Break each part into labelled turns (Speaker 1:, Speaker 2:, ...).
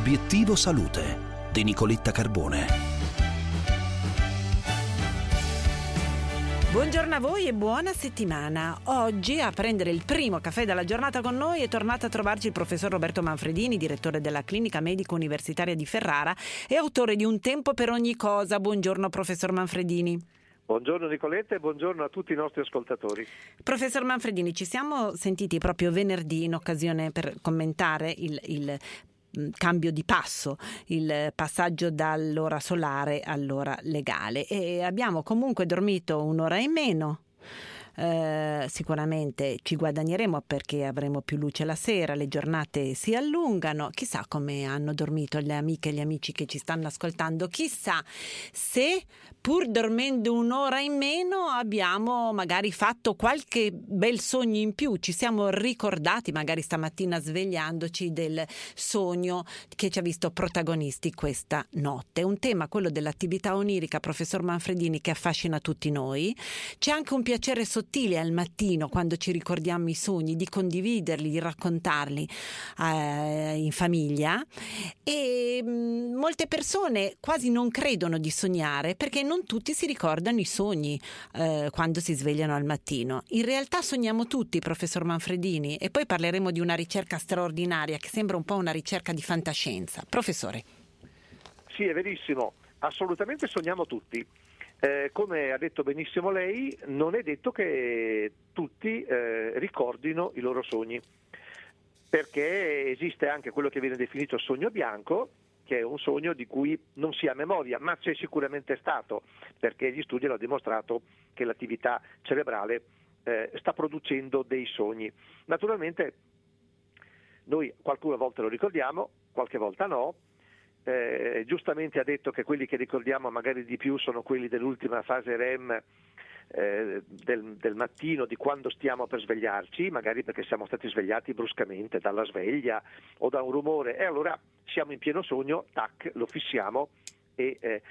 Speaker 1: Obiettivo Salute di Nicoletta Carbone.
Speaker 2: Buongiorno a voi e buona settimana. Oggi a prendere il primo caffè della giornata con noi è tornato a trovarci il professor Roberto Manfredini, direttore della Clinica Medico Universitaria di Ferrara e autore di Un tempo per ogni cosa. Buongiorno professor Manfredini.
Speaker 3: Buongiorno Nicoletta e buongiorno a tutti i nostri ascoltatori.
Speaker 2: Professor Manfredini, ci siamo sentiti proprio venerdì in occasione per commentare il, il cambio di passo, il passaggio dall'ora solare all'ora legale e abbiamo comunque dormito un'ora in meno. Eh, sicuramente ci guadagneremo perché avremo più luce la sera, le giornate si allungano, chissà come hanno dormito le amiche e gli amici che ci stanno ascoltando, chissà se pur dormendo un'ora in meno abbiamo magari fatto qualche bel sogno in più, ci siamo ricordati magari stamattina svegliandoci del sogno che ci ha visto protagonisti questa notte. Un tema, quello dell'attività onirica, professor Manfredini, che affascina tutti noi. C'è anche un piacere sottile al mattino quando ci ricordiamo i sogni, di condividerli, di raccontarli eh, in famiglia e mh, mm, molte persone quasi non credono di sognare perché non tutti si ricordano i sogni eh, quando si svegliano al mattino. In realtà sogniamo tutti, professor Manfredini, e poi parleremo di una ricerca straordinaria che sembra un po' una ricerca di fantascienza. Professore.
Speaker 3: Sì, è verissimo, assolutamente sogniamo tutti. Eh, come ha detto benissimo lei, non è detto che tutti eh, ricordino i loro sogni, perché esiste anche quello che viene definito sogno bianco, che è un sogno di cui non si ha memoria, ma c'è sicuramente stato, perché gli studi hanno dimostrato che l'attività cerebrale eh, sta producendo dei sogni. Naturalmente noi qualcuna volta lo ricordiamo, qualche volta no, eh, giustamente ha detto che quelli che ricordiamo magari di più sono quelli dell'ultima fase REM eh, del, del, mattino, di quando stiamo per svegliarci, magari perché siamo stati svegliati bruscamente dalla sveglia o da un rumore. E allora siamo in pieno sogno, tac, lo fissiamo e eh,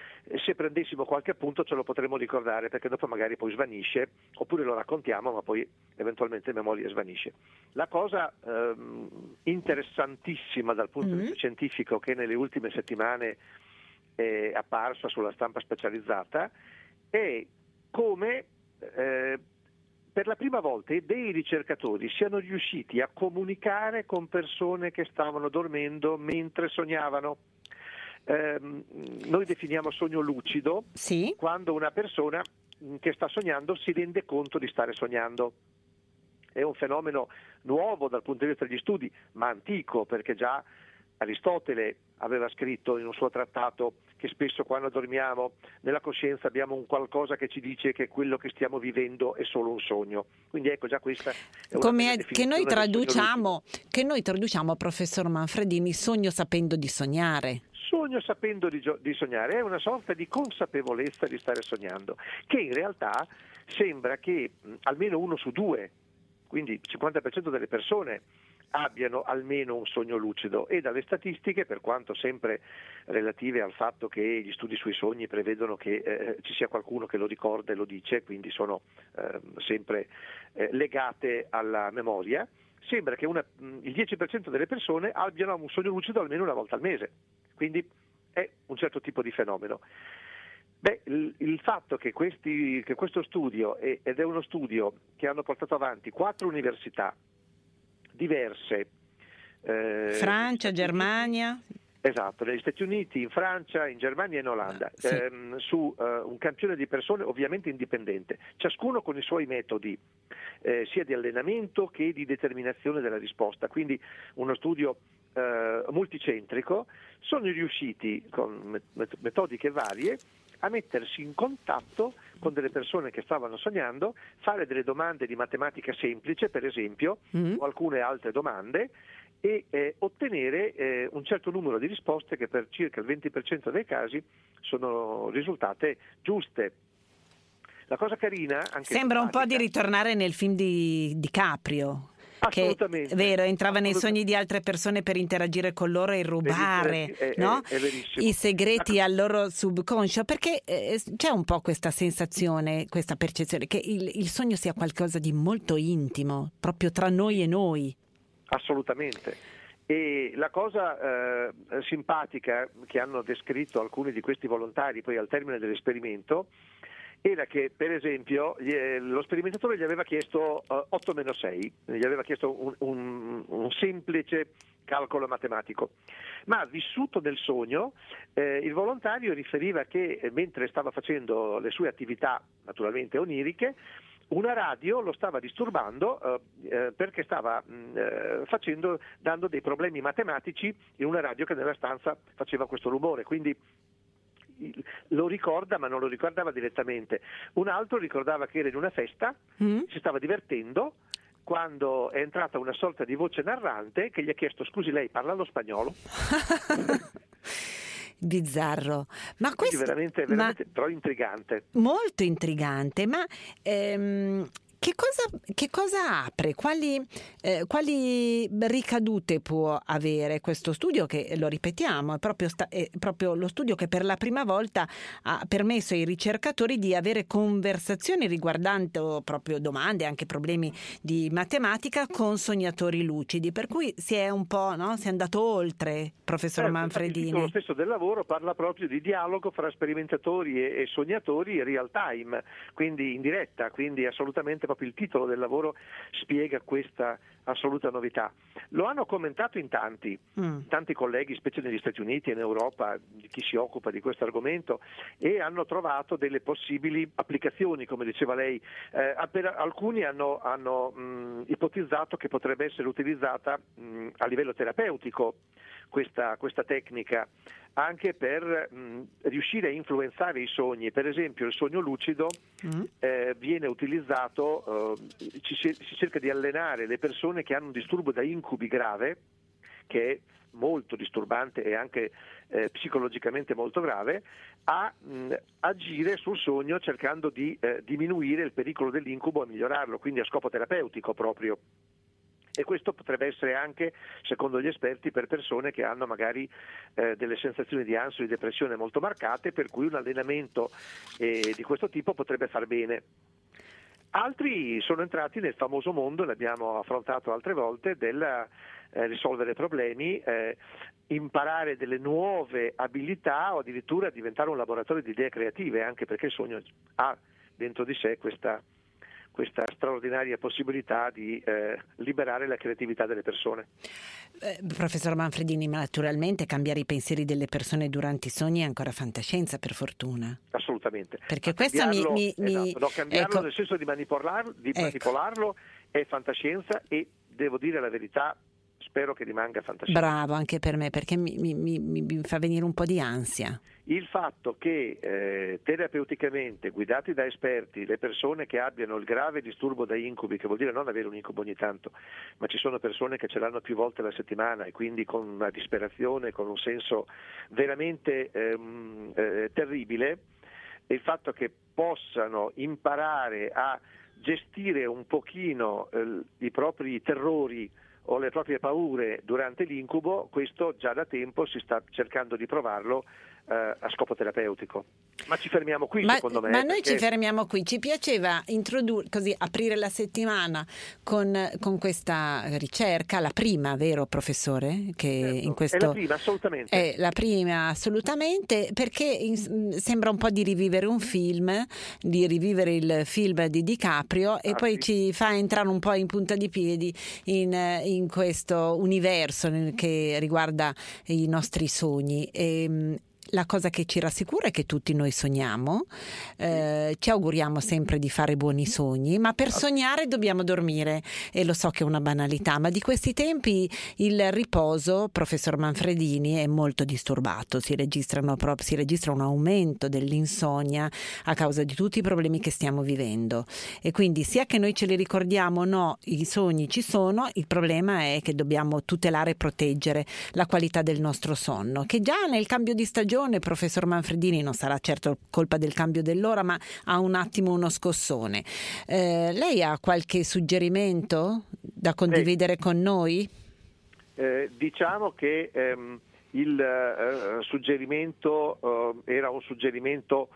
Speaker 3: se prendessimo qualche appunto ce lo potremmo ricordare perché dopo magari poi svanisce oppure lo raccontiamo ma poi eventualmente memoria svanisce. La cosa ehm, interessantissima dal punto mm-hmm. di vista scientifico che nelle ultime settimane è apparsa sulla stampa specializzata è come eh, per la prima volta dei ricercatori siano riusciti a comunicare con persone che stavano dormendo mentre sognavano. Eh, noi definiamo sogno lucido sì. quando una persona che sta sognando si rende conto di stare sognando. È un fenomeno nuovo dal punto di vista degli studi, ma antico perché già Aristotele aveva scritto in un suo trattato che spesso quando dormiamo nella coscienza abbiamo un qualcosa che ci dice che quello che stiamo vivendo è solo un sogno. Quindi ecco già questa è
Speaker 2: Come che noi traduciamo, che noi traduciamo professor Manfredini sogno sapendo di sognare.
Speaker 3: Sogno sapendo di, di sognare è una sorta di consapevolezza di stare sognando, che in realtà sembra che mh, almeno uno su due, quindi il 50% delle persone abbiano almeno un sogno lucido. E dalle statistiche, per quanto sempre relative al fatto che gli studi sui sogni prevedono che eh, ci sia qualcuno che lo ricorda e lo dice, quindi sono eh, sempre eh, legate alla memoria, sembra che una, il 10% delle persone abbiano un sogno lucido almeno una volta al mese, quindi è un certo tipo di fenomeno. Beh, il, il, fatto che, questi, che questo studio, ed è uno studio che hanno portato avanti quattro università diverse.
Speaker 2: Eh, Francia, Germania?
Speaker 3: Esatto, negli Stati Uniti, in Francia, in Germania e in Olanda, sì. ehm, su eh, un campione di persone ovviamente indipendente, ciascuno con i suoi metodi, eh, sia di allenamento che di determinazione della risposta, quindi uno studio eh, multicentrico, sono riusciti con metodiche varie a mettersi in contatto con delle persone che stavano sognando, fare delle domande di matematica semplice, per esempio, mm-hmm. o alcune altre domande, e eh, ottenere eh, un certo numero di risposte che per circa il 20% dei casi sono risultate giuste. La cosa carina... Anche
Speaker 2: Sembra un po' di ritornare nel film di, di Caprio che è vero, entrava nei sogni di altre persone per interagire con loro e rubare è, no? è, i segreti al loro subconscio, perché eh, c'è un po' questa sensazione, questa percezione che il, il sogno sia qualcosa di molto intimo, proprio tra noi e noi.
Speaker 3: Assolutamente. E la cosa eh, simpatica che hanno descritto alcuni di questi volontari poi al termine dell'esperimento era che per esempio lo sperimentatore gli aveva chiesto uh, 8 meno 6, gli aveva chiesto un, un, un, semplice calcolo matematico, ma vissuto nel sogno eh, il volontario riferiva che eh, mentre stava facendo le sue attività naturalmente oniriche, una radio lo stava disturbando eh, eh perché stava mh, mm, eh, facendo, dando dei problemi matematici in una radio che nella stanza faceva questo rumore. Quindi lo ricorda ma non lo ricordava direttamente. Un altro ricordava che era in una festa, mm. si stava divertendo quando è entrata una sorta di voce narrante che gli ha chiesto scusi lei parla lo spagnolo?
Speaker 2: bizzarro. Ma questo,
Speaker 3: veramente, veramente ma, però intrigante.
Speaker 2: Molto intrigante, ma ehm, che cosa, che cosa, apre? Quali, eh, quali, ricadute può avere questo studio che, lo ripetiamo, è proprio, sta, è proprio, lo studio che per la prima volta ha permesso ai ricercatori di avere conversazioni riguardanti proprio domande, anche problemi di matematica con sognatori lucidi, per cui si è un po', no? si è andato oltre, professor
Speaker 3: certo,
Speaker 2: Manfredini.
Speaker 3: Lo stesso del lavoro parla proprio di dialogo fra sperimentatori e, e sognatori real time, quindi in diretta, quindi assolutamente proprio il titolo del lavoro spiega questa assoluta novità. Lo hanno commentato in tanti, mm. tanti colleghi, specie negli Stati Uniti e in Europa, di chi si occupa di questo argomento, e hanno trovato delle possibili applicazioni, come diceva lei. Eh, alcuni hanno, hanno mh, ipotizzato che potrebbe essere utilizzata mh, a livello terapeutico questa, questa tecnica anche per mh, riuscire a influenzare i sogni. Per esempio il sogno lucido mm. eh, viene utilizzato, eh, ci, si cerca di allenare le persone che hanno un disturbo da incubi grave, che è molto disturbante e anche eh, psicologicamente molto grave, a mh, agire sul sogno cercando di eh, diminuire il pericolo dell'incubo e migliorarlo, quindi a scopo terapeutico proprio e questo potrebbe essere anche, secondo gli esperti, per persone che hanno magari eh, delle sensazioni di ansia o di depressione molto marcate, per cui un allenamento eh, di questo tipo potrebbe far bene. Altri sono entrati nel famoso mondo, l'abbiamo affrontato altre volte, del eh, risolvere problemi, eh, imparare delle nuove abilità o addirittura diventare un laboratorio di idee creative, anche perché il sogno ha dentro di sé questa questa straordinaria possibilità di eh, liberare la creatività delle persone.
Speaker 2: Eh, professor Manfredini, ma naturalmente cambiare i pensieri delle persone durante i sogni è ancora fantascienza, per fortuna.
Speaker 3: Assolutamente.
Speaker 2: Perché questo mi... mi,
Speaker 3: esatto, no, cambiarlo ecco, nel senso di manipolarlo, di ecco. manipolarlo è fantascienza e devo dire la verità, spero che rimanga fantascienza.
Speaker 2: Bravo, anche per me, perché mi, mi, mi, mi fa venire un po' di ansia.
Speaker 3: Il fatto che eh, terapeuticamente, guidati da esperti, le persone che abbiano il grave disturbo da incubi, che vuol dire non avere un incubo ogni tanto, ma ci sono persone che ce l'hanno più volte alla settimana e quindi con una disperazione, con un senso veramente ehm, eh, terribile, il fatto che possano imparare a gestire un pochino eh, i propri terrori o le proprie paure durante l'incubo, questo già da tempo si sta cercando di provarlo a scopo terapeutico. Ma ci fermiamo qui,
Speaker 2: ma,
Speaker 3: secondo me.
Speaker 2: Ma noi ci fermiamo qui. Ci piaceva introdurre, così, aprire la settimana con, con, questa ricerca, la prima, vero professore?
Speaker 3: Che certo. in questo... È la prima, assolutamente.
Speaker 2: È la prima, assolutamente, perché in, sembra un po' di rivivere un film, di rivivere il film di DiCaprio e ah, poi sì. ci fa entrare un po' in punta di piedi in, in questo universo che riguarda i nostri sogni. E, ehm, la cosa che ci rassicura è che tutti noi sogniamo, eh, ci auguriamo sempre di fare buoni sogni, ma per sognare dobbiamo dormire e lo so che è una banalità, ma di questi tempi il riposo, professor Manfredini, è molto disturbato, si, si registra un aumento dell'insonnia a causa di tutti i problemi che stiamo vivendo. E quindi sia che noi ce li ricordiamo o no, i sogni ci sono, il problema è che dobbiamo tutelare e proteggere la qualità del nostro sonno, che già nel cambio di stagione ragione, professor Manfredini, non sarà certo colpa del cambio dell'ora, ma ha un attimo uno scossone. Eh, lei ha qualche suggerimento da condividere eh, con noi?
Speaker 3: Eh, diciamo che ehm, il eh, suggerimento eh, era un suggerimento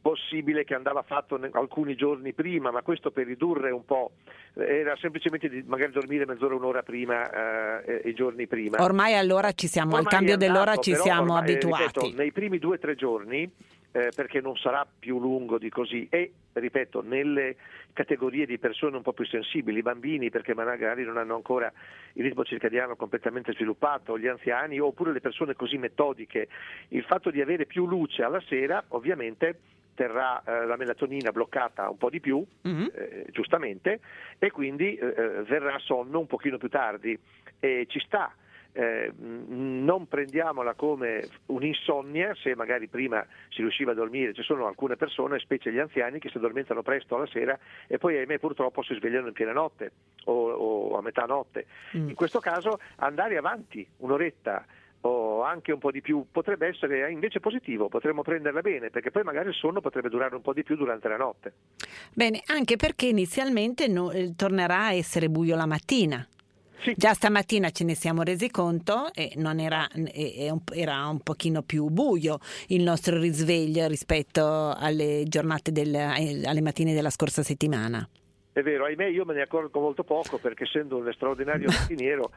Speaker 3: possibile che andava fatto alcuni giorni prima, ma questo per ridurre un po', era semplicemente di magari dormire mezz'ora, un'ora prima eh, i giorni prima.
Speaker 2: Ormai allora ci siamo, ormai al cambio andato, dell'ora ci siamo
Speaker 3: ormai,
Speaker 2: abituati.
Speaker 3: Ripeto, nei primi due o tre giorni eh, perché non sarà più lungo di così e, ripeto, nelle categorie di persone un po' più sensibili, i bambini perché magari non hanno ancora il ritmo circadiano completamente sviluppato, gli anziani oppure le persone così metodiche, il fatto di avere più luce alla sera ovviamente terrà eh, la melatonina bloccata un po' di più, mm-hmm. eh, giustamente, e quindi eh, eh, verrà sonno un pochino più tardi. E ci sta eh, non prendiamola come un'insonnia se magari prima si riusciva a dormire, ci sono alcune persone, specie gli anziani, che si addormentano presto alla sera e poi ahimè purtroppo si svegliano in piena notte o, o a metà notte. Mm. In questo caso andare avanti un'oretta o anche un po' di più potrebbe essere invece positivo, potremmo prenderla bene perché poi magari il sonno potrebbe durare un po' di più durante la notte.
Speaker 2: Bene, anche perché inizialmente no, eh, tornerà a essere buio la mattina. Sì. Già stamattina ce ne siamo resi conto e era, era, un pochino più buio il nostro risveglio rispetto alle giornate del, alle mattine della scorsa settimana.
Speaker 3: È vero, ahimè io me ne accorgo molto poco perché essendo un straordinario mattiniero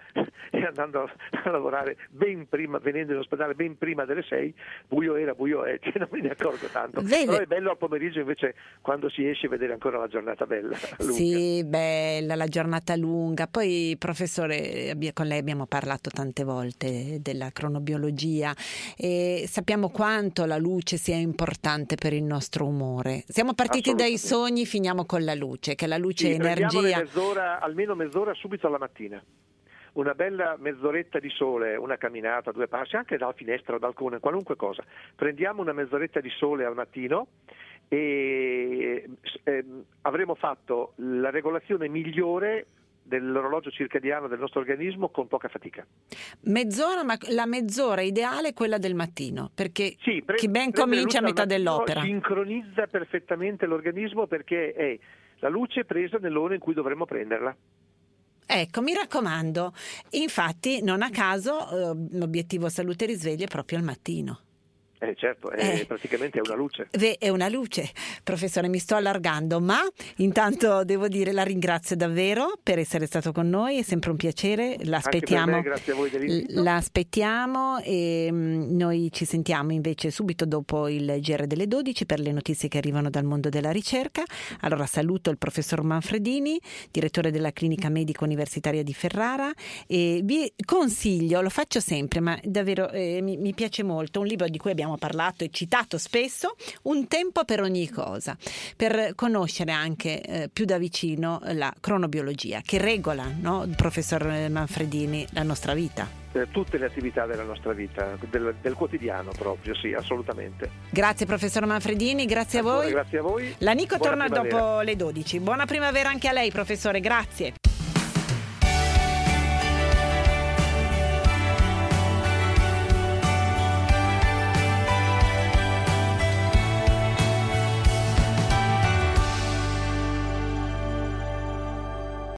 Speaker 3: e andando a lavorare ben prima, venendo in ospedale ben prima delle 6, buio era, buio è, cioè non me ne accorgo tanto. Vede. Però è bello al pomeriggio invece quando si esce vedere ancora la giornata bella. Lunga.
Speaker 2: Sì, bella, la giornata lunga. Poi professore, con lei abbiamo parlato tante volte della cronobiologia e sappiamo quanto la luce sia importante per il nostro umore. Siamo partiti dai sogni, finiamo con la luce, che la luce sì, energia.
Speaker 3: Mezz'ora, almeno mezz'ora subito alla mattina. Una bella mezz'oretta di sole, una camminata, due passi, anche dalla finestra, dal balcone, qualunque cosa. Prendiamo una mezz'oretta di sole al mattino e eh, avremo fatto la regolazione migliore dell'orologio circadiano del nostro organismo con poca fatica.
Speaker 2: Mezz'ora, ma la mezz'ora ideale è quella del mattino, perché sì, pre- chi ben comincia a metà dell'opera.
Speaker 3: Sincronizza perfettamente l'organismo perché è la luce presa nell'ora in cui dovremmo prenderla.
Speaker 2: Ecco, mi raccomando, infatti non a caso eh, l'obiettivo salute risveglia è proprio al mattino.
Speaker 3: Eh, certo, è eh, praticamente è una luce.
Speaker 2: È una luce, professore, mi sto allargando, ma intanto devo dire la ringrazio davvero per essere stato con noi, è sempre un piacere, l'aspettiamo.
Speaker 3: Grazie a voi dell'invito.
Speaker 2: L'aspettiamo e mm, noi ci sentiamo invece subito dopo il GR delle 12 per le notizie che arrivano dal mondo della ricerca. Allora saluto il professor Manfredini, direttore della clinica medica universitaria di Ferrara e vi consiglio, lo faccio sempre, ma davvero eh, mi, mi piace molto, un libro di cui abbiamo abbiamo parlato e citato spesso, un tempo per ogni cosa, per conoscere anche eh, più da vicino la cronobiologia che regola, no, professor Manfredini, la nostra vita
Speaker 3: tutte le attività della nostra vita, del, del, quotidiano proprio, sì, assolutamente.
Speaker 2: Grazie professor Manfredini, grazie a voi.
Speaker 3: Grazie a voi.
Speaker 2: La Nico Buona torna primavera. dopo le 12. Buona primavera anche a lei professore, grazie.